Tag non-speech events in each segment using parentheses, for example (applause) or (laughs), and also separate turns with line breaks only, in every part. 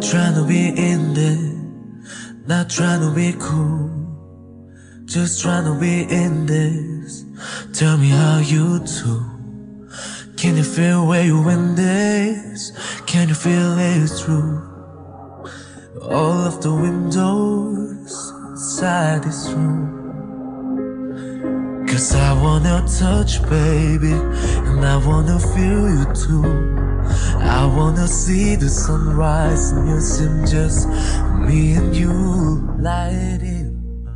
Not trying to be in there, not trying to be cool. Just trying to be in this. Tell me how you do. Can you feel where you in this? Can you feel it's true? All of the windows inside this room. Cause I wanna touch, baby, and I wanna feel you too. I wanna see the sunrise seem just me and you lighting.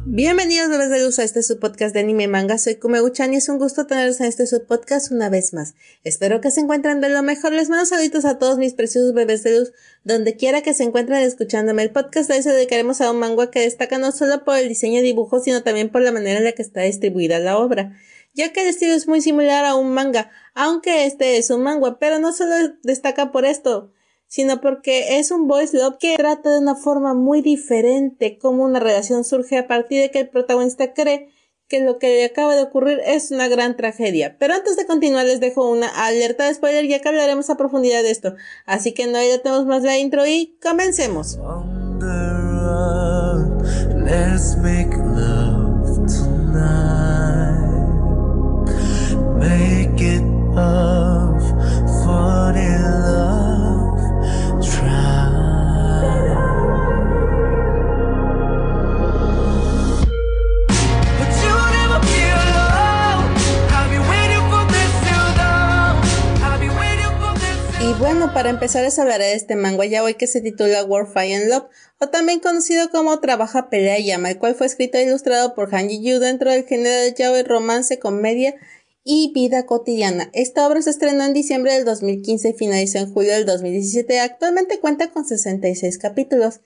Bienvenidos a de luz a este su podcast de anime manga. Soy Kume-Uchan y es un gusto tenerlos en este su podcast una vez más. Espero que se encuentren de lo mejor. Les mando saluditos a todos mis preciosos bebés de luz, donde quiera que se encuentren escuchándome. El podcast hoy se dedicaremos a un manga que destaca no solo por el diseño y dibujo, sino también por la manera en la que está distribuida la obra. Ya que el estilo es muy similar a un manga, aunque este es un manga, pero no solo destaca por esto, sino porque es un voice love que trata de una forma muy diferente cómo una relación surge a partir de que el protagonista cree que lo que le acaba de ocurrir es una gran tragedia. Pero antes de continuar les dejo una alerta de spoiler ya que hablaremos a profundidad de esto. Así que no tenemos más la intro y comencemos. Para empezar les hablaré de este manga yaoi que se titula War, Fire and Love, o también conocido como Trabaja, Pelea y Llama, el cual fue escrito e ilustrado por Hanji Yu dentro del género de yaoi, romance, comedia y vida cotidiana. Esta obra se estrenó en diciembre del 2015 y finalizó en julio del 2017. Actualmente cuenta con 66 capítulos.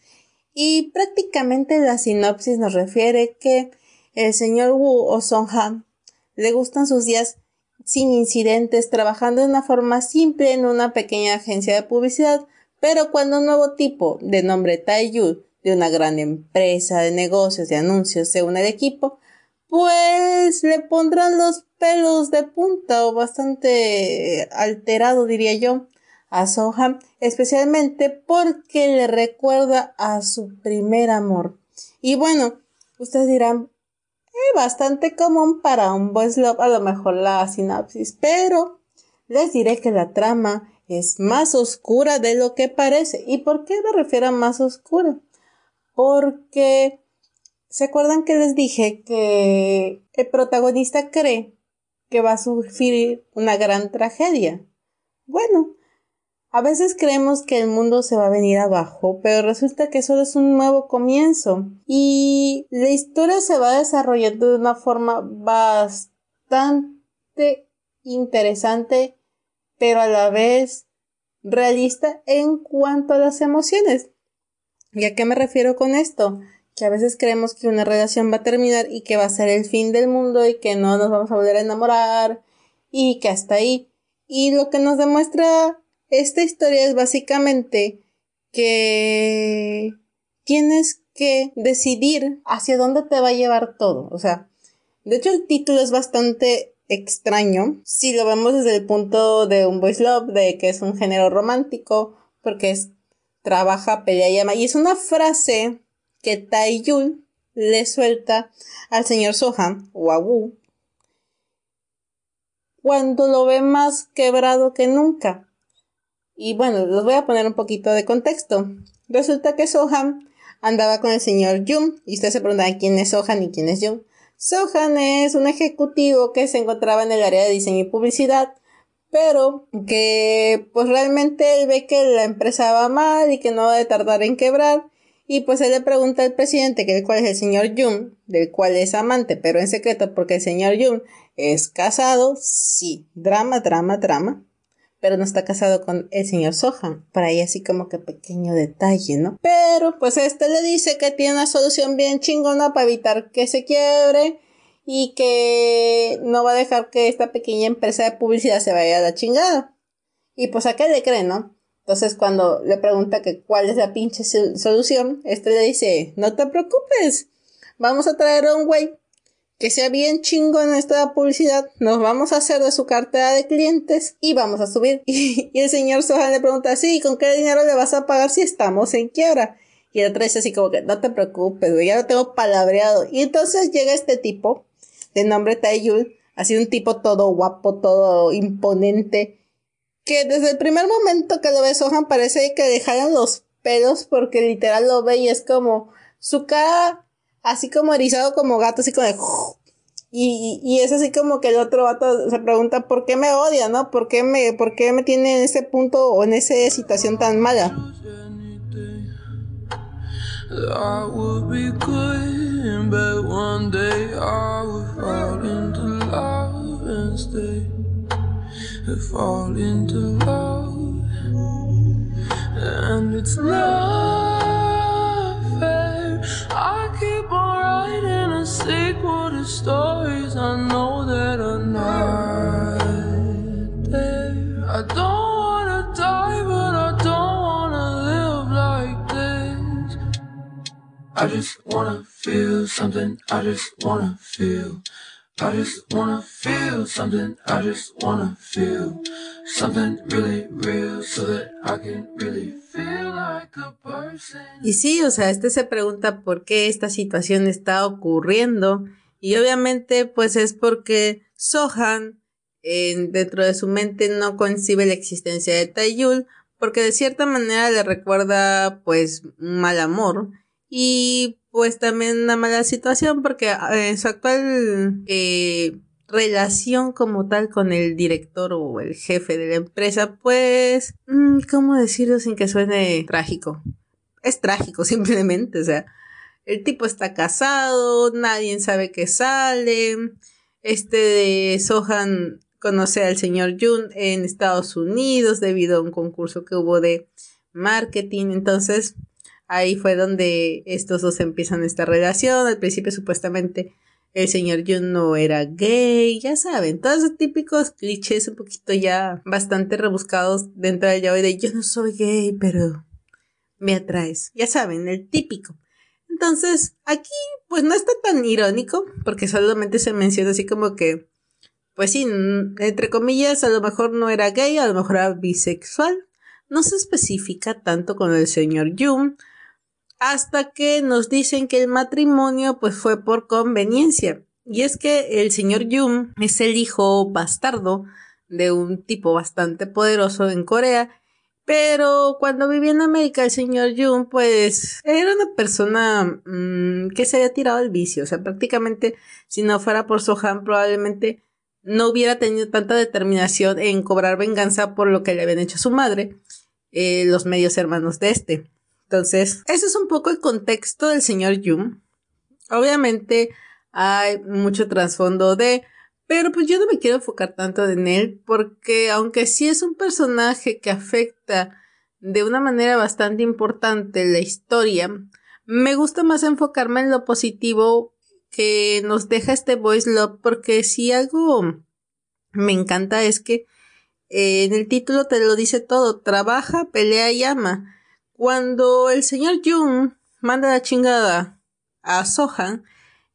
Y prácticamente la sinopsis nos refiere que el señor Wu o Song Han le gustan sus días sin incidentes, trabajando de una forma simple en una pequeña agencia de publicidad, pero cuando un nuevo tipo de nombre Tai Yu de una gran empresa de negocios de anuncios se une al equipo, pues le pondrán los pelos de punta o bastante alterado diría yo a Soham, especialmente porque le recuerda a su primer amor. Y bueno, ustedes dirán, eh, bastante común para un voice love, a lo mejor la sinapsis, pero les diré que la trama es más oscura de lo que parece. ¿Y por qué me refiero a más oscura? Porque ¿se acuerdan que les dije que el protagonista cree que va a sufrir una gran tragedia? Bueno, a veces creemos que el mundo se va a venir abajo, pero resulta que solo es un nuevo comienzo. Y la historia se va desarrollando de una forma bastante interesante, pero a la vez realista en cuanto a las emociones. ¿Y a qué me refiero con esto? Que a veces creemos que una relación va a terminar y que va a ser el fin del mundo y que no nos vamos a volver a enamorar y que hasta ahí. Y lo que nos demuestra esta historia es básicamente que tienes que decidir hacia dónde te va a llevar todo. O sea, de hecho el título es bastante extraño si lo vemos desde el punto de un voice love, de que es un género romántico, porque es trabaja, pelea y llama. Y es una frase que Tai Yul le suelta al señor Soham o a cuando lo ve más quebrado que nunca. Y bueno, les voy a poner un poquito de contexto. Resulta que Sohan andaba con el señor Jung, y ustedes se preguntan quién es Sohan y quién es Jung. Sohan es un ejecutivo que se encontraba en el área de diseño y publicidad, pero que pues realmente él ve que la empresa va mal y que no va a tardar en quebrar. Y pues él le pregunta al presidente, que el cual es el señor Jung, del cual es amante, pero en secreto porque el señor Jung es casado, sí, drama, drama, drama pero no está casado con el señor Sohan. Para ahí así como que pequeño detalle, ¿no? Pero pues este le dice que tiene una solución bien chingona para evitar que se quiebre y que no va a dejar que esta pequeña empresa de publicidad se vaya a la chingada. Y pues a qué le cree, ¿no? Entonces cuando le pregunta que cuál es la pinche solución, este le dice, no te preocupes, vamos a traer a un güey que sea bien chingón esta publicidad, nos vamos a hacer de su cartera de clientes y vamos a subir. (laughs) Y, el señor Sohan le pregunta, sí, ¿con qué dinero le vas a pagar si estamos en quiebra? Y el otro dice así como que, no te preocupes, ya lo tengo palabreado. Y entonces llega este tipo, de nombre Taeyul, así un tipo todo guapo, todo imponente, que desde el primer momento que lo ve Sohan parece que dejaran los pelos porque literal lo ve y es como su cara así como erizado como gato, así como de... Y, y, es así como que el otro vato se pregunta por qué me odia, ¿no? ¿Por qué me, por qué me tiene en ese punto o en esa situación tan mala? And it's love fame I keep on writing a sequel to stories I know that are not there. I don't wanna die, but I don't wanna live like this. I just wanna feel something, I just wanna feel. I just wanna feel something, I just wanna feel something really real so that I can really feel like a person. Y sí, o sea, este se pregunta por qué esta situación está ocurriendo. Y obviamente pues es porque Sohan dentro de su mente no concibe la existencia de Taiyul porque de cierta manera le recuerda pues un mal amor. Y pues también una mala situación porque en eh, su actual eh, relación como tal con el director o el jefe de la empresa, pues, mm, ¿cómo decirlo sin que suene trágico? Es trágico (laughs) simplemente, o sea, el tipo está casado, nadie sabe que sale, este de Sohan conoce al señor Jun en Estados Unidos debido a un concurso que hubo de marketing, entonces Ahí fue donde estos dos empiezan esta relación. Al principio supuestamente el señor Jun no era gay, ya saben, todos esos típicos clichés un poquito ya bastante rebuscados dentro del yaoi de yo no soy gay, pero me atraes. Ya saben, el típico. Entonces, aquí pues no está tan irónico, porque solamente se menciona así como que, pues sí, entre comillas, a lo mejor no era gay, a lo mejor era bisexual. No se especifica tanto con el señor Jun hasta que nos dicen que el matrimonio pues fue por conveniencia. Y es que el señor Yum es el hijo bastardo de un tipo bastante poderoso en Corea, pero cuando vivía en América el señor Yum pues era una persona mm, que se había tirado al vicio, o sea, prácticamente si no fuera por Sohan probablemente no hubiera tenido tanta determinación en cobrar venganza por lo que le habían hecho a su madre, eh, los medios hermanos de este. Entonces, ese es un poco el contexto del señor Yum. Obviamente hay mucho trasfondo de, pero pues yo no me quiero enfocar tanto en él porque aunque sí es un personaje que afecta de una manera bastante importante la historia, me gusta más enfocarme en lo positivo que nos deja este voice love porque si algo me encanta es que eh, en el título te lo dice todo, trabaja, pelea y ama. Cuando el señor Jung manda la chingada a Sohan,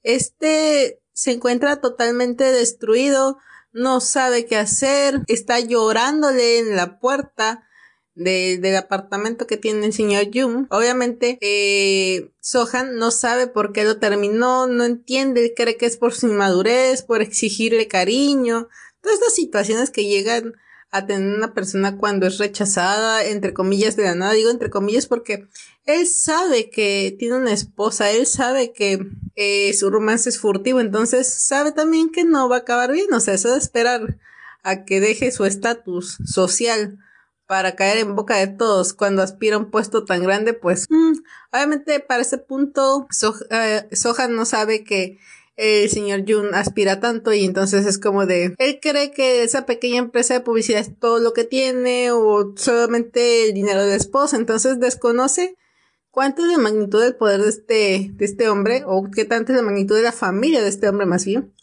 este se encuentra totalmente destruido, no sabe qué hacer, está llorándole en la puerta del apartamento que tiene el señor Jung. Obviamente, eh, Sohan no sabe por qué lo terminó, no entiende, cree que es por su inmadurez, por exigirle cariño. Todas estas situaciones que llegan a tener una persona cuando es rechazada, entre comillas, de la nada. Digo entre comillas porque él sabe que tiene una esposa, él sabe que eh, su romance es furtivo, entonces sabe también que no va a acabar bien. O sea, eso de esperar a que deje su estatus social para caer en boca de todos cuando aspira a un puesto tan grande, pues mm, obviamente para ese punto eh, Soja no sabe que el señor Jun aspira tanto y entonces es como de, él cree que esa pequeña empresa de publicidad es todo lo que tiene o solamente el dinero de la esposa, entonces desconoce cuánto es la magnitud del poder de este, de este hombre o qué tanto es la magnitud de la familia de este hombre más bien.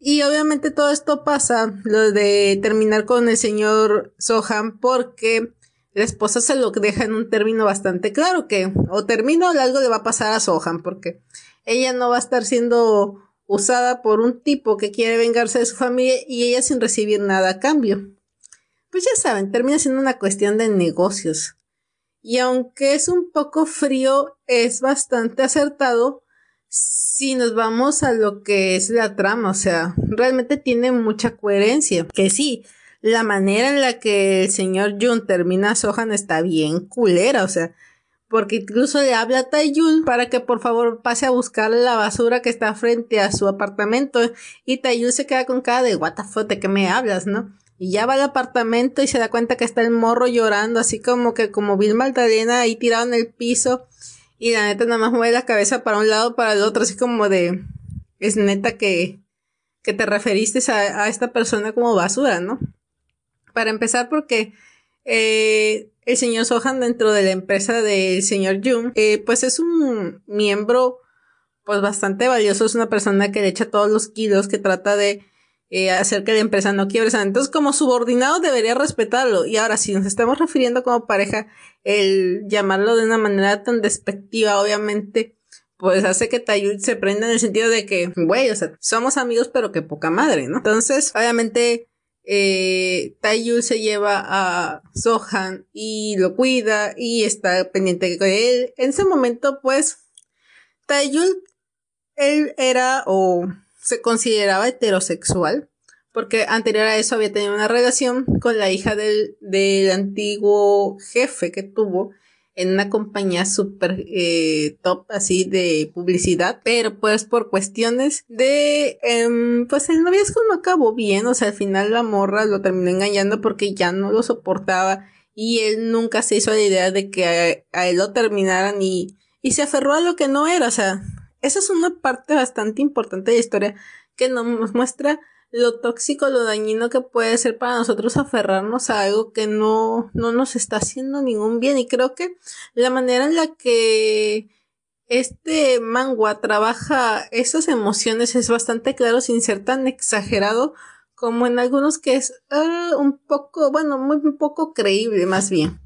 Y obviamente todo esto pasa, lo de terminar con el señor Sohan, porque la esposa se lo deja en un término bastante claro, que o termina o algo le va a pasar a Sohan, porque ella no va a estar siendo usada por un tipo que quiere vengarse de su familia y ella sin recibir nada a cambio. Pues ya saben, termina siendo una cuestión de negocios. Y aunque es un poco frío, es bastante acertado si nos vamos a lo que es la trama. O sea, realmente tiene mucha coherencia. Que sí, la manera en la que el señor Jun termina a Sohan está bien culera. O sea, porque incluso le habla a Taeyul para que por favor pase a buscar la basura que está frente a su apartamento y Taeyul se queda con cara de what de qué me hablas, ¿no? Y ya va al apartamento y se da cuenta que está el morro llorando, así como que como Bill Magdalena ahí tirado en el piso y la neta nada más mueve la cabeza para un lado para el otro, así como de es neta que que te referiste a, a esta persona como basura, ¿no? Para empezar porque eh, el señor Sohan dentro de la empresa del señor Jung, eh, pues es un miembro pues bastante valioso, es una persona que le echa todos los kilos, que trata de eh, hacer que la empresa no quiebre. Entonces, como subordinado debería respetarlo. Y ahora, si nos estamos refiriendo como pareja, el llamarlo de una manera tan despectiva, obviamente, pues hace que Tayud se prenda en el sentido de que, güey, o sea, somos amigos, pero que poca madre, ¿no? Entonces, obviamente, eh, Taeyul se lleva a Sohan y lo cuida y está pendiente de él. En ese momento, pues, Taeyul, él era o se consideraba heterosexual, porque anterior a eso había tenido una relación con la hija del, del antiguo jefe que tuvo en una compañía súper eh, top así de publicidad, pero pues por cuestiones de, eh, pues el noviazgo no acabó bien, o sea, al final la morra lo terminó engañando porque ya no lo soportaba y él nunca se hizo la idea de que a, él lo terminaran y, y se aferró a lo que no era, o sea, esa es una parte bastante importante de la historia que nos muestra lo tóxico, lo dañino que puede ser para nosotros aferrarnos a algo que no, no nos está haciendo ningún bien. Y creo que la manera en la que este manga trabaja esas emociones es bastante claro sin ser tan exagerado como en algunos que es uh, un poco, bueno, muy poco creíble más bien.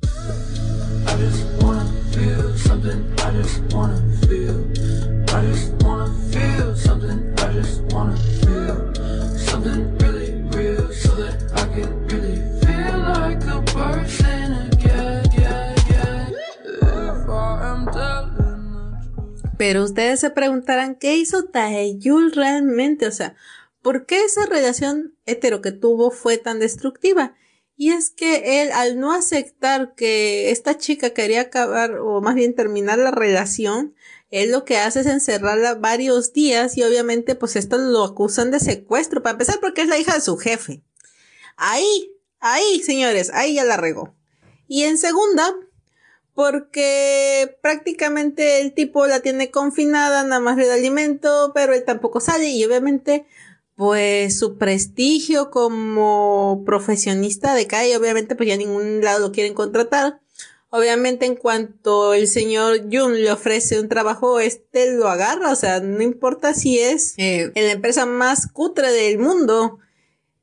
Pero ustedes se preguntarán, ¿qué hizo Taeyul realmente? O sea, ¿por qué esa relación hetero que tuvo fue tan destructiva? Y es que él, al no aceptar que esta chica quería acabar, o más bien terminar la relación, él lo que hace es encerrarla varios días y obviamente pues esto lo acusan de secuestro, para empezar porque es la hija de su jefe. Ahí, ahí, señores, ahí ya la regó. Y en segunda, porque prácticamente el tipo la tiene confinada, nada más le da alimento, pero él tampoco sale y obviamente pues su prestigio como profesionista decae, obviamente pues ya ningún lado lo quieren contratar. Obviamente en cuanto el señor Jun le ofrece un trabajo, este lo agarra, o sea, no importa si es eh, en la empresa más cutre del mundo,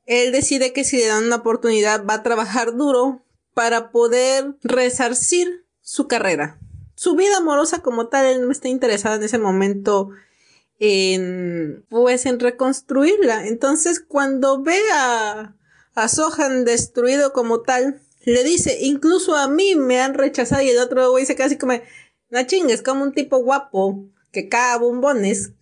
él decide que si le dan una oportunidad va a trabajar duro para poder resarcir su carrera. Su vida amorosa como tal, él no está interesado en ese momento en, pues, en reconstruirla. Entonces, cuando ve a, a Sohan destruido como tal, le dice, incluso a mí me han rechazado y el otro güey se queda así como, no chingues, como un tipo guapo que caga bombones,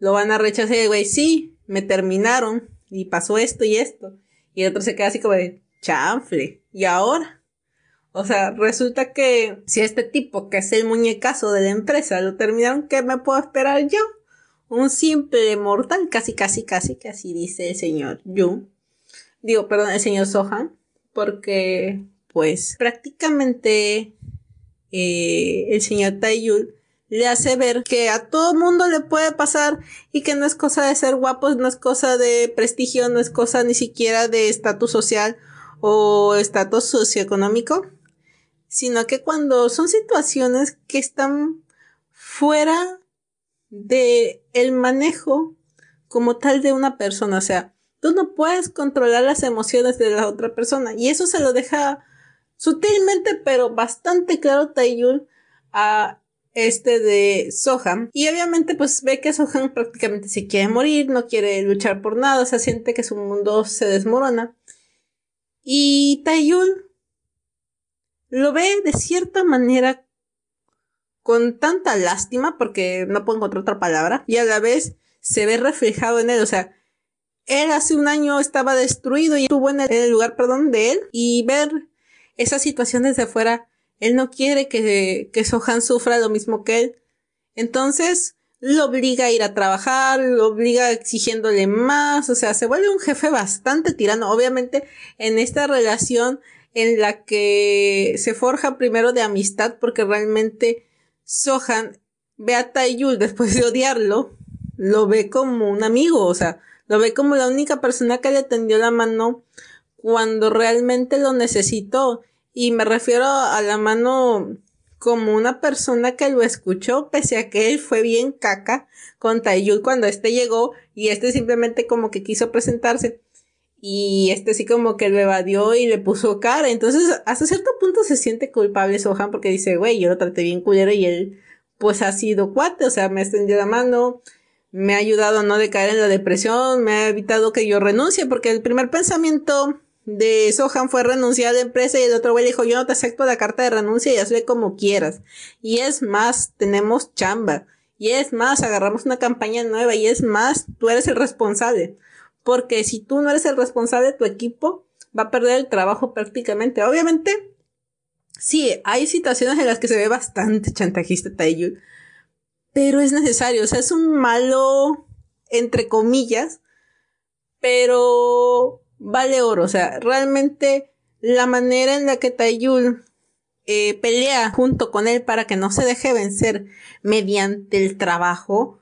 lo van a rechazar y güey, sí, me terminaron y pasó esto y esto. Y el otro se queda así como chanfle, ¿y ahora? O sea, resulta que si este tipo, que es el muñecazo de la empresa, lo terminaron, ¿qué me puedo esperar yo? Un simple mortal, casi, casi, casi, que así dice el señor Yu. Digo, perdón, el señor Sohan. Porque, pues, prácticamente eh, el señor Taiyul le hace ver que a todo mundo le puede pasar y que no es cosa de ser guapos, no es cosa de prestigio, no es cosa ni siquiera de estatus social o estatus socioeconómico sino que cuando son situaciones que están fuera de el manejo como tal de una persona, o sea, tú no puedes controlar las emociones de la otra persona y eso se lo deja sutilmente pero bastante claro Taiyul a este de Sohan y obviamente pues ve que Sohan prácticamente se quiere morir, no quiere luchar por nada, o sea, siente que su mundo se desmorona. Y Taeyul lo ve de cierta manera con tanta lástima, porque no puedo encontrar otra palabra, y a la vez se ve reflejado en él, o sea, él hace un año estaba destruido y estuvo en el, lugar, perdón, de él, y ver esa situación desde afuera, él no quiere que, que Sohan sufra lo mismo que él. Entonces, lo obliga a ir a trabajar, lo obliga exigiéndole más, o sea, se vuelve un jefe bastante tirano. Obviamente, en esta relación en la que se forja primero de amistad porque realmente Sohan ve a Taiyul después de odiarlo, lo ve como un amigo, o sea, lo ve como la única persona que le tendió la mano cuando realmente lo necesitó. Y me refiero a la mano como una persona que lo escuchó, pese a que él fue bien caca con Taiyul cuando este llegó y este simplemente como que quiso presentarse y este sí como que lo evadió y le puso cara. Entonces, hasta cierto punto se siente culpable Sohan porque dice, güey, yo lo traté bien culero y él pues ha sido cuate, o sea, me ha extendido la mano, me ha ayudado a no decaer en la depresión, me ha evitado que yo renuncie, porque el primer pensamiento de Sohan fue renunciar a la empresa y el otro güey dijo, yo no te acepto la carta de renuncia y hazle como quieras. Y es más, tenemos chamba. Y es más, agarramos una campaña nueva y es más, tú eres el responsable porque si tú no eres el responsable, tu equipo va a perder el trabajo prácticamente. Obviamente, sí, hay situaciones en las que se ve bastante chantajista Taeyul, pero es necesario, o sea, es un malo, entre comillas, pero vale oro, o sea, realmente la manera en la que Taeyul eh, pelea junto con él para que no se deje vencer mediante el trabajo,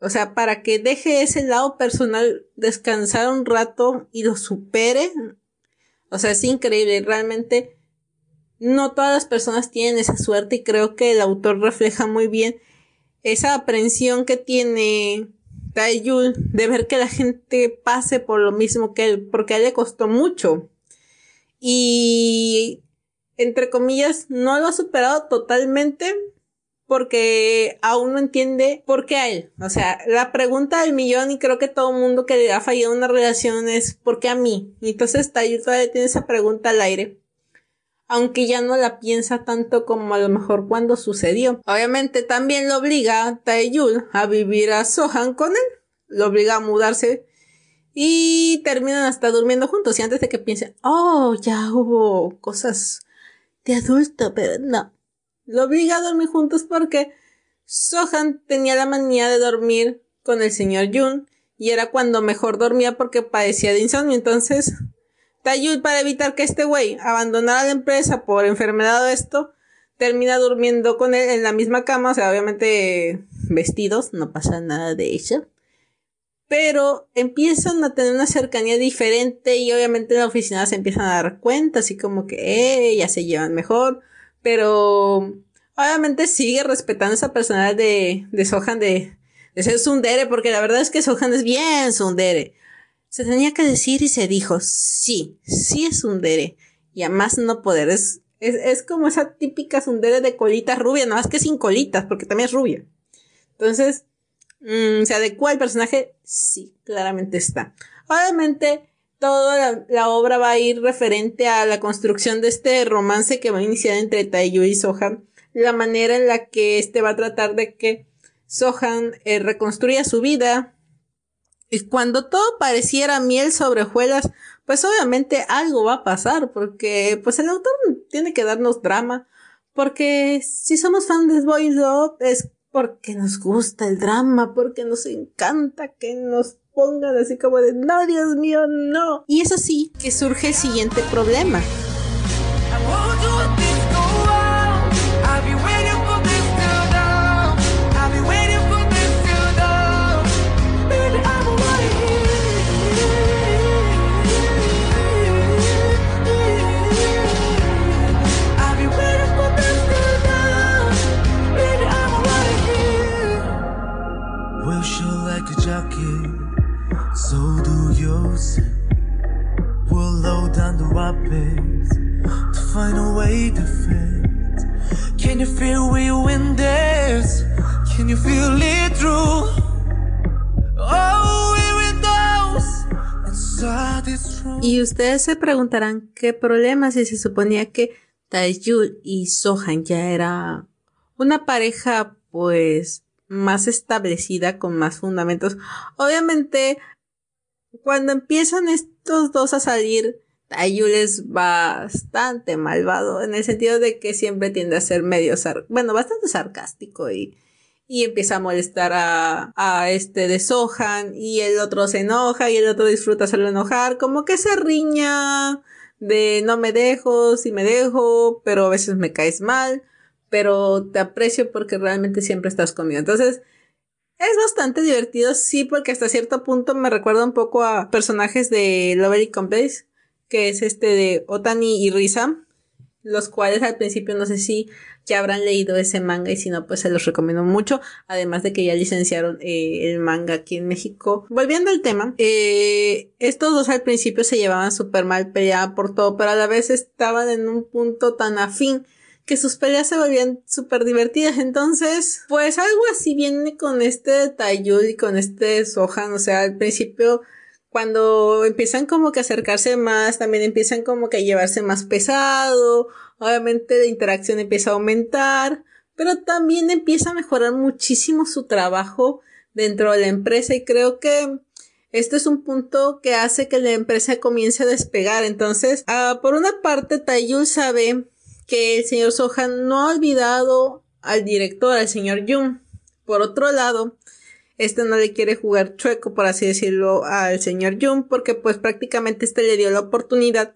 o sea, para que deje ese lado personal descansar un rato y lo supere. O sea, es increíble. Realmente no todas las personas tienen esa suerte y creo que el autor refleja muy bien esa aprensión que tiene Taeyul de ver que la gente pase por lo mismo que él, porque a él le costó mucho. Y, entre comillas, no lo ha superado totalmente, porque aún no entiende por qué a él. O sea, la pregunta del millón y creo que todo mundo que ha fallado una relación es ¿por qué a mí? Y entonces Tayul todavía tiene esa pregunta al aire. Aunque ya no la piensa tanto como a lo mejor cuando sucedió. Obviamente también lo obliga a Taeyul a vivir a Sohan con él. Lo obliga a mudarse. Y terminan hasta durmiendo juntos. Y antes de que piensen, oh, ya hubo cosas de adulto, pero no lo obliga a dormir juntos porque Sohan tenía la manía de dormir con el señor Jun y era cuando mejor dormía porque padecía de insomnio. Entonces, Taeyul para evitar que este güey abandonara la empresa por enfermedad o esto, termina durmiendo con él en la misma cama, o sea, obviamente vestidos, no pasa nada de eso. Pero empiezan a tener una cercanía diferente y obviamente en la oficina se empiezan a dar cuenta, así como que eh, ya se llevan mejor pero obviamente sigue respetando esa personalidad de, de Sohan de, de ser Sundere, porque la verdad es que Sohan es bien Sundere. Se tenía que decir y se dijo, sí, sí es Sundere. Y a más no poder, es, es, como esa típica Sundere de colitas rubia, nada más que sin colitas, porque también es rubia. Entonces, mm, ¿se adecua al personaje? Sí, claramente está. Obviamente, toda la, obra va a ir referente a la construcción de este romance que va a iniciar entre Taiyu y Sohan, la manera en la que este va a tratar de que Sohan eh, reconstruya su vida. Y cuando todo pareciera miel sobre hojuelas, pues obviamente algo va a pasar, porque pues el autor tiene que darnos drama, porque si somos fans de Boy Love es porque nos gusta el drama, porque nos encanta que nos pongan así como de, no, Dios mío, no. Y es así que surge el siguiente problema. Y ustedes se preguntarán qué problema si se suponía que Taeyul y Sohan ya era una pareja pues más establecida con más fundamentos. Obviamente cuando empiezan estos dos a salir Taeyul es bastante malvado en el sentido de que siempre tiende a ser medio bueno, bastante sarcástico y y empieza a molestar a, a este de Sohan y el otro se enoja y el otro disfruta hacerlo enojar, como que se riña de no me dejo, si me dejo, pero a veces me caes mal, pero te aprecio porque realmente siempre estás conmigo. Entonces, es bastante divertido, sí, porque hasta cierto punto me recuerda un poco a personajes de Lovely Complex, que es este de Otani y Risa, los cuales al principio no sé si ya habrán leído ese manga y si no, pues se los recomiendo mucho. Además de que ya licenciaron eh, el manga aquí en México. Volviendo al tema, eh, estos dos al principio se llevaban súper mal, peleaban por todo, pero a la vez estaban en un punto tan afín que sus peleas se volvían súper divertidas. Entonces, pues algo así viene con este Tayul y con este Sohan. O sea, al principio cuando empiezan como que a acercarse más, también empiezan como que a llevarse más pesado, obviamente la interacción empieza a aumentar, pero también empieza a mejorar muchísimo su trabajo dentro de la empresa y creo que esto es un punto que hace que la empresa comience a despegar. Entonces, ah, por una parte, Taiyul sabe que el señor Sohan no ha olvidado al director, al señor Jung. Por otro lado, este no le quiere jugar chueco, por así decirlo, al señor Jung, porque pues prácticamente este le dio la oportunidad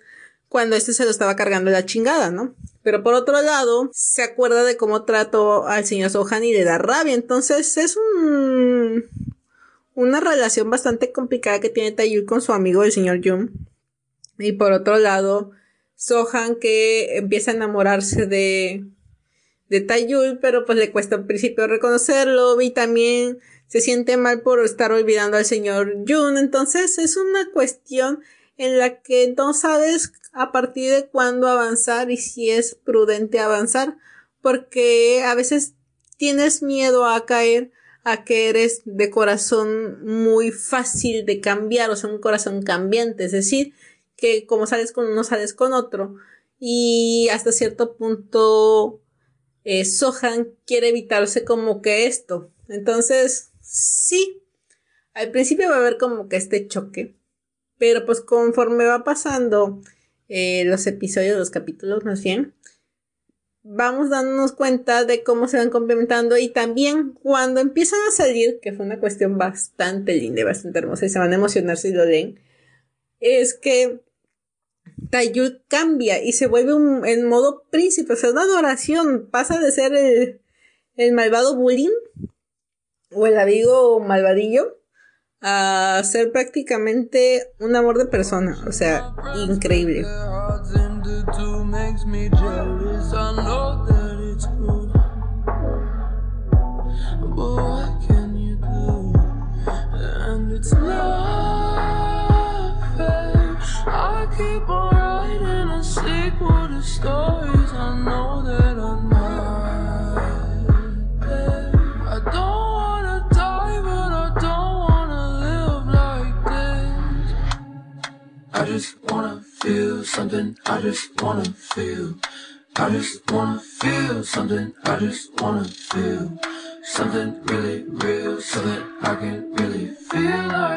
cuando este se lo estaba cargando la chingada, ¿no? Pero por otro lado, se acuerda de cómo trató al señor Sohan y le da rabia. Entonces es un, una relación bastante complicada que tiene Taeyul con su amigo el señor Jung. Y por otro lado, Sohan que empieza a enamorarse de, de Taeyul, pero pues le cuesta al principio reconocerlo y también se siente mal por estar olvidando al señor Jun. Entonces es una cuestión en la que no sabes a partir de cuándo avanzar y si es prudente avanzar, porque a veces tienes miedo a caer a que eres de corazón muy fácil de cambiar, o sea, un corazón cambiante, es decir, que como sales con uno, sales con otro, y hasta cierto punto eh, Sohan quiere evitarse como que esto. Entonces, sí, al principio va a haber como que este choque, pero pues conforme va pasando eh, los episodios, los capítulos más bien, vamos dándonos cuenta de cómo se van complementando y también cuando empiezan a salir, que fue una cuestión bastante linda y bastante hermosa y se van a emocionar si lo leen, es que Taiyud cambia y se vuelve un, en modo príncipe, o sea, una adoración, pasa de ser el, el malvado bullying o el amigo malvadillo a ser prácticamente un amor de persona, o sea, increíble.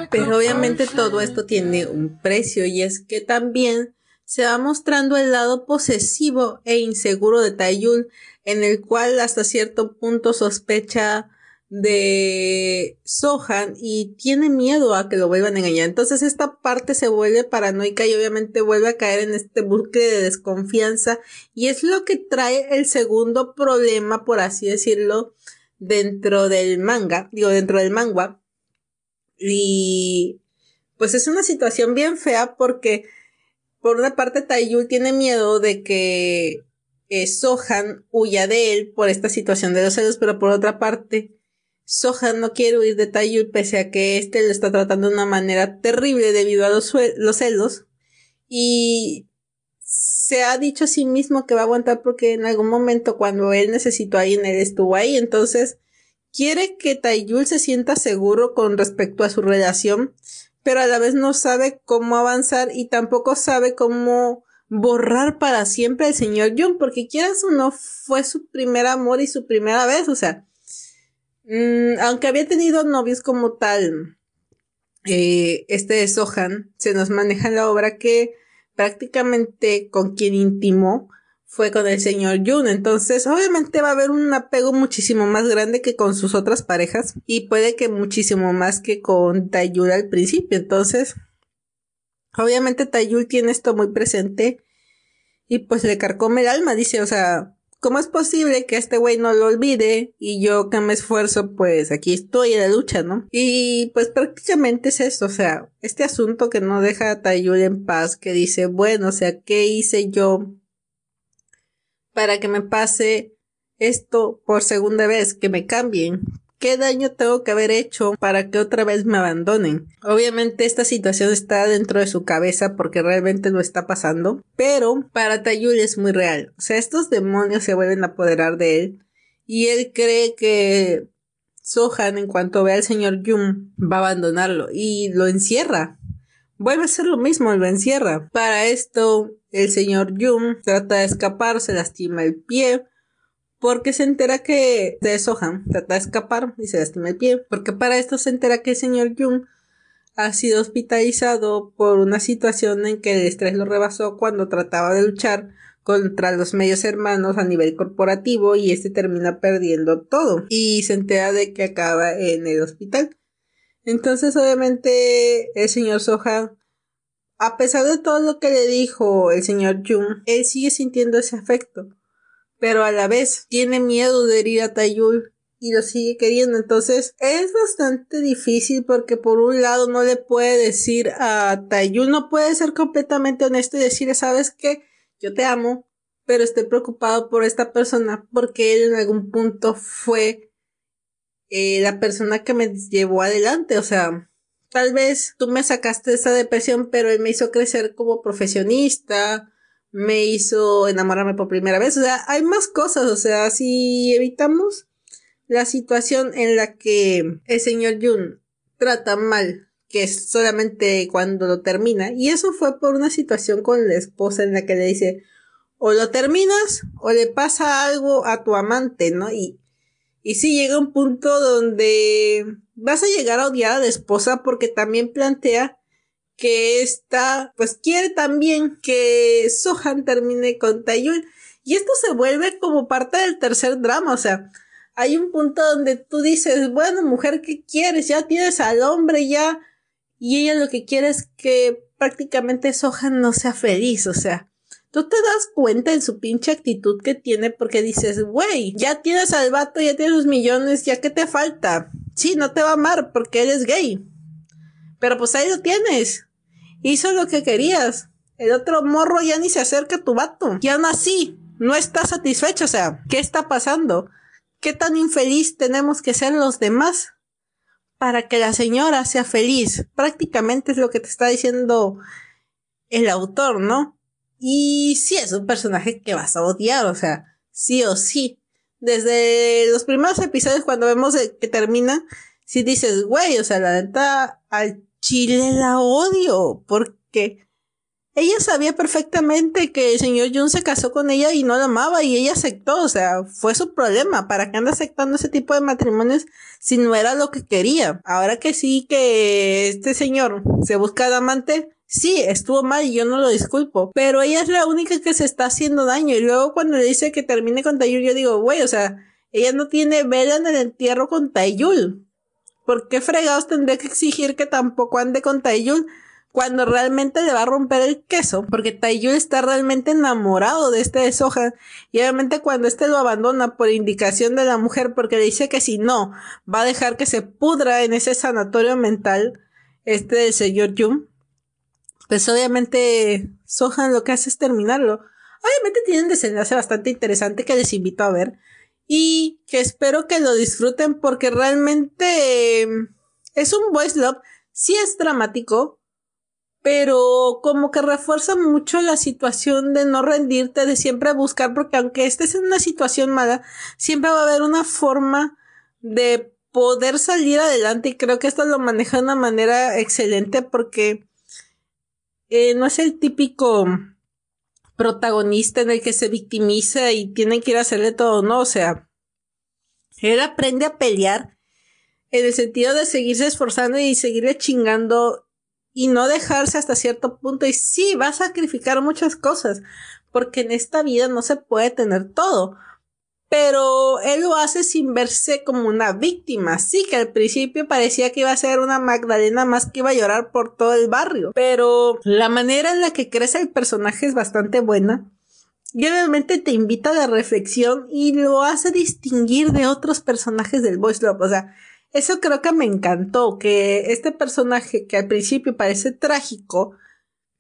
Pero obviamente todo esto tiene un precio y es que también se va mostrando el lado posesivo e inseguro de Taiyul, en el cual hasta cierto punto sospecha de Sohan y tiene miedo a que lo vuelvan a engañar. Entonces esta parte se vuelve paranoica y obviamente vuelve a caer en este bucle de desconfianza y es lo que trae el segundo problema, por así decirlo, dentro del manga, digo dentro del manga. Y pues es una situación bien fea porque por una parte Taiyul tiene miedo de que eh, Sohan huya de él por esta situación de los celos, pero por otra parte Sohan no quiere huir de Taiyul pese a que éste lo está tratando de una manera terrible debido a los, los celos. Y se ha dicho a sí mismo que va a aguantar porque en algún momento cuando él necesitó a alguien, él estuvo ahí. Entonces, quiere que Taiyul se sienta seguro con respecto a su relación, pero a la vez no sabe cómo avanzar y tampoco sabe cómo borrar para siempre al señor Jung, porque quieras o no, fue su primer amor y su primera vez, o sea, mmm, aunque había tenido novios como tal, eh, este de Sohan, se nos maneja en la obra que prácticamente con quien intimó fue con el señor Jun. Entonces, obviamente va a haber un apego muchísimo más grande que con sus otras parejas y puede que muchísimo más que con Tayul al principio. Entonces, obviamente Tayul tiene esto muy presente y pues le carcome el alma, dice, o sea, ¿cómo es posible que este güey no lo olvide y yo que me esfuerzo, pues aquí estoy en la lucha, ¿no? Y pues prácticamente es esto, o sea, este asunto que no deja a Tayul en paz, que dice, bueno, o sea, ¿qué hice yo para que me pase esto por segunda vez, que me cambien? ¿Qué daño tengo que haber hecho para que otra vez me abandonen? Obviamente esta situación está dentro de su cabeza porque realmente lo está pasando, pero para Tayul es muy real. O sea, estos demonios se vuelven a apoderar de él y él cree que Sohan en cuanto ve al señor Yum va a abandonarlo y lo encierra. Vuelve a hacer lo mismo, lo encierra. Para esto, el señor Yum trata de escapar, se lastima el pie, porque se entera que de Sohan trata de escapar y se lastima el pie, porque para esto se entera que el señor Jung ha sido hospitalizado por una situación en que el estrés lo rebasó cuando trataba de luchar contra los medios hermanos a nivel corporativo y este termina perdiendo todo. Y se entera de que acaba en el hospital. Entonces obviamente el señor Sohan a pesar de todo lo que le dijo el señor Jung, él sigue sintiendo ese afecto pero a la vez tiene miedo de herir a Tayul y lo sigue queriendo. Entonces es bastante difícil porque por un lado no le puede decir a Tayul, no puede ser completamente honesto y decirle, sabes que yo te amo, pero estoy preocupado por esta persona porque él en algún punto fue eh, la persona que me llevó adelante. O sea, tal vez tú me sacaste de esa depresión, pero él me hizo crecer como profesionista me hizo enamorarme por primera vez. O sea, hay más cosas. O sea, si evitamos la situación en la que el señor Jun trata mal, que es solamente cuando lo termina, y eso fue por una situación con la esposa en la que le dice, o lo terminas o le pasa algo a tu amante, ¿no? Y, y sí llega un punto donde vas a llegar a odiar a la esposa porque también plantea que esta pues quiere también que Sohan termine con Taeyul y esto se vuelve como parte del tercer drama, o sea, hay un punto donde tú dices, bueno, mujer, ¿qué quieres? Ya tienes al hombre ya y ella lo que quiere es que prácticamente Sohan no sea feliz, o sea, tú te das cuenta en su pinche actitud que tiene porque dices, güey, ya tienes al vato, ya tienes los millones, ya qué te falta. Sí, no te va a amar porque eres gay. Pero pues ahí lo tienes. Hizo lo que querías. El otro morro ya ni se acerca a tu vato. Y aún así, no está satisfecho. O sea, ¿qué está pasando? ¿Qué tan infeliz tenemos que ser los demás para que la señora sea feliz? Prácticamente es lo que te está diciendo el autor, ¿no? Y sí es un personaje que vas a odiar, o sea, sí o sí. Desde los primeros episodios cuando vemos que termina, si dices, güey, o sea, la neta, al Chile la odio porque ella sabía perfectamente que el señor Jun se casó con ella y no la amaba y ella aceptó, o sea, fue su problema. ¿Para qué anda aceptando ese tipo de matrimonios si no era lo que quería? Ahora que sí que este señor se busca amante, sí, estuvo mal y yo no lo disculpo, pero ella es la única que se está haciendo daño y luego cuando le dice que termine con Tayul, yo digo, güey, o sea, ella no tiene vela en el entierro con Tayul. ¿Por qué fregados tendría que exigir que tampoco ande con Taeyul cuando realmente le va a romper el queso? Porque Taeyul está realmente enamorado de este de Sohan y obviamente cuando este lo abandona por indicación de la mujer porque le dice que si no va a dejar que se pudra en ese sanatorio mental este del señor Jung, pues obviamente Sohan lo que hace es terminarlo. Obviamente tiene un desenlace bastante interesante que les invito a ver y que espero que lo disfruten porque realmente em, es un voice love, sí es dramático, pero como que refuerza mucho la situación de no rendirte, de siempre buscar, porque aunque estés en una situación mala, siempre va a haber una forma de poder salir adelante y creo que esto lo maneja de una manera excelente porque eh, no es el típico protagonista en el que se victimiza y tiene que ir a hacerle todo, no, o sea, él aprende a pelear en el sentido de seguirse esforzando y seguirle chingando y no dejarse hasta cierto punto. Y sí, va a sacrificar muchas cosas, porque en esta vida no se puede tener todo. Pero él lo hace sin verse como una víctima. Sí, que al principio parecía que iba a ser una Magdalena más que iba a llorar por todo el barrio. Pero la manera en la que crece el personaje es bastante buena. Y obviamente te invita a la reflexión y lo hace distinguir de otros personajes del Boys Love. O sea, eso creo que me encantó, que este personaje que al principio parece trágico,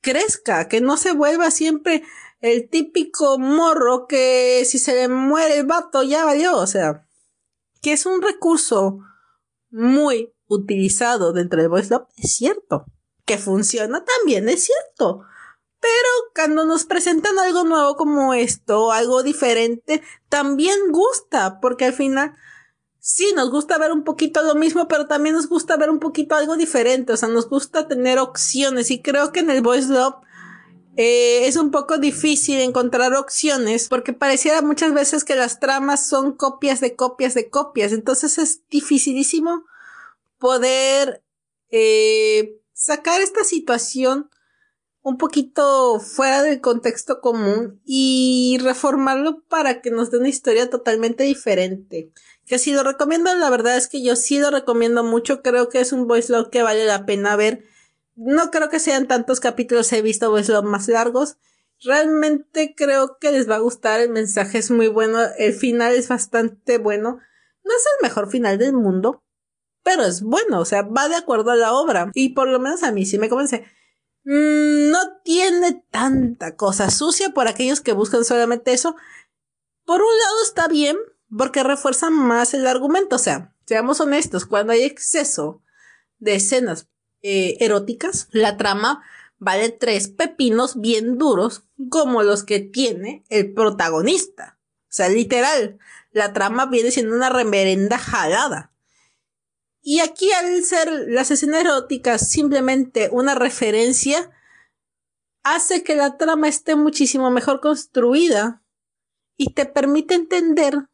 crezca, que no se vuelva siempre el típico morro que si se le muere el vato ya valió, o sea, que es un recurso muy utilizado dentro del voice love, es cierto, que funciona también, es cierto. Pero cuando nos presentan algo nuevo como esto, algo diferente, también gusta, porque al final sí, nos gusta ver un poquito lo mismo, pero también nos gusta ver un poquito algo diferente, o sea, nos gusta tener opciones y creo que en el Voice Love eh, es un poco difícil encontrar opciones porque pareciera muchas veces que las tramas son copias de copias de copias, entonces es dificilísimo poder eh, sacar esta situación un poquito fuera del contexto común y reformarlo para que nos dé una historia totalmente diferente que si lo recomiendo, la verdad es que yo sí lo recomiendo mucho, creo que es un voice log que vale la pena ver. No creo que sean tantos capítulos, he visto voice log más largos. Realmente creo que les va a gustar, el mensaje es muy bueno, el final es bastante bueno. No es el mejor final del mundo, pero es bueno, o sea, va de acuerdo a la obra. Y por lo menos a mí sí me convence. Mm, no tiene tanta cosa sucia por aquellos que buscan solamente eso. Por un lado está bien, porque refuerza más el argumento. O sea, seamos honestos, cuando hay exceso de escenas eh, eróticas, la trama vale tres pepinos bien duros como los que tiene el protagonista. O sea, literal, la trama viene siendo una reverenda jalada. Y aquí al ser las escenas eróticas simplemente una referencia, hace que la trama esté muchísimo mejor construida y te permite entender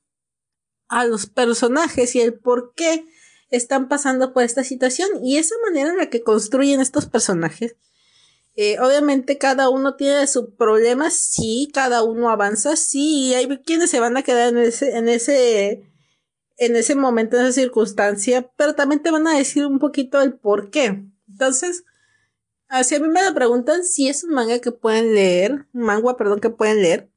a los personajes y el por qué están pasando por esta situación y esa manera en la que construyen estos personajes. Eh, obviamente cada uno tiene su problema, sí, cada uno avanza, sí, y hay quienes se van a quedar en ese, en ese, en ese momento, en esa circunstancia, pero también te van a decir un poquito el por qué. Entonces, si a mí me preguntan si es un manga que pueden leer, manga, perdón, que pueden leer,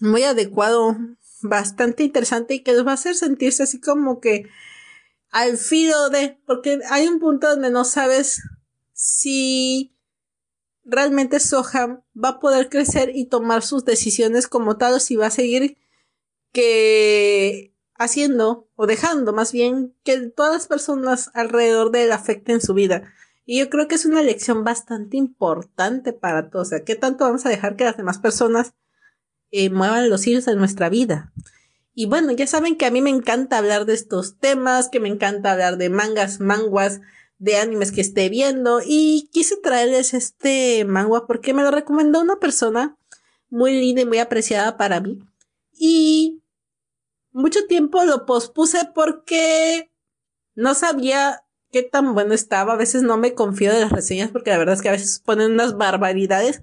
muy adecuado bastante interesante y que los va a hacer sentirse así como que al filo de, porque hay un punto donde no sabes si realmente Soham va a poder crecer y tomar sus decisiones como tal si va a seguir que haciendo o dejando más bien que todas las personas alrededor de él afecten su vida. Y yo creo que es una lección bastante importante para todos. O sea, ¿qué tanto vamos a dejar que las demás personas eh, muevan los hilos de nuestra vida. Y bueno, ya saben que a mí me encanta hablar de estos temas, que me encanta hablar de mangas, manguas, de animes que esté viendo y quise traerles este manga porque me lo recomendó una persona muy linda y muy apreciada para mí. Y mucho tiempo lo pospuse porque no sabía qué tan bueno estaba. A veces no me confío de las reseñas porque la verdad es que a veces ponen unas barbaridades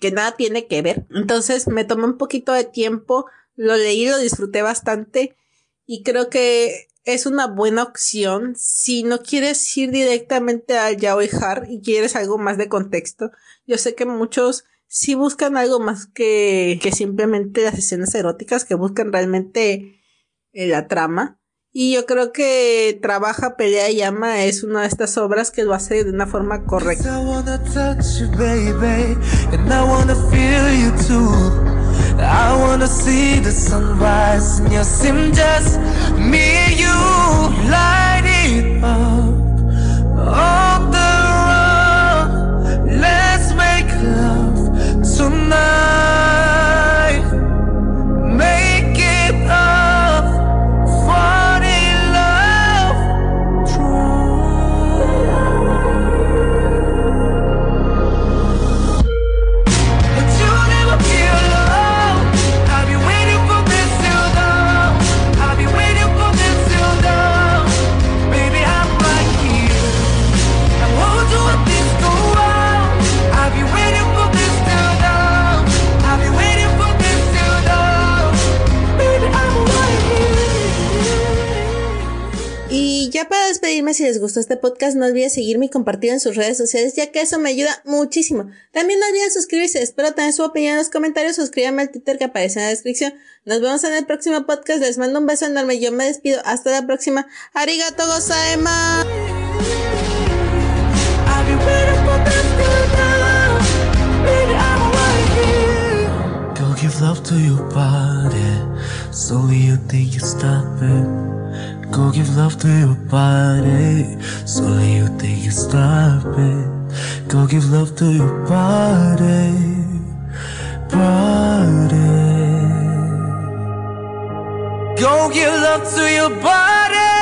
que nada tiene que ver. Entonces me tomé un poquito de tiempo, lo leí, lo disfruté bastante y creo que es una buena opción si no quieres ir directamente al yaoi har y quieres algo más de contexto. Yo sé que muchos sí buscan algo más que, que simplemente las escenas eróticas, que buscan realmente eh, la trama. Y yo creo que Trabaja, Pelea y es una de estas obras que lo hace de una forma correcta. I wanna see the sunrise in your sim just me and you light it up on the road. Let's make love tonight. Despedirme, si les gustó este podcast, no olviden seguirme y compartirlo en sus redes sociales, ya que eso me ayuda muchísimo. También no olviden suscribirse, espero tener su opinión en los comentarios, suscríbanme al Twitter que aparece en la descripción. Nos vemos en el próximo podcast, les mando un beso enorme, yo me despido, hasta la próxima. Arigato gozaima.
Go give love to your body. Body. You think you stop it. Go give love to your body. Body. Go give love to your body.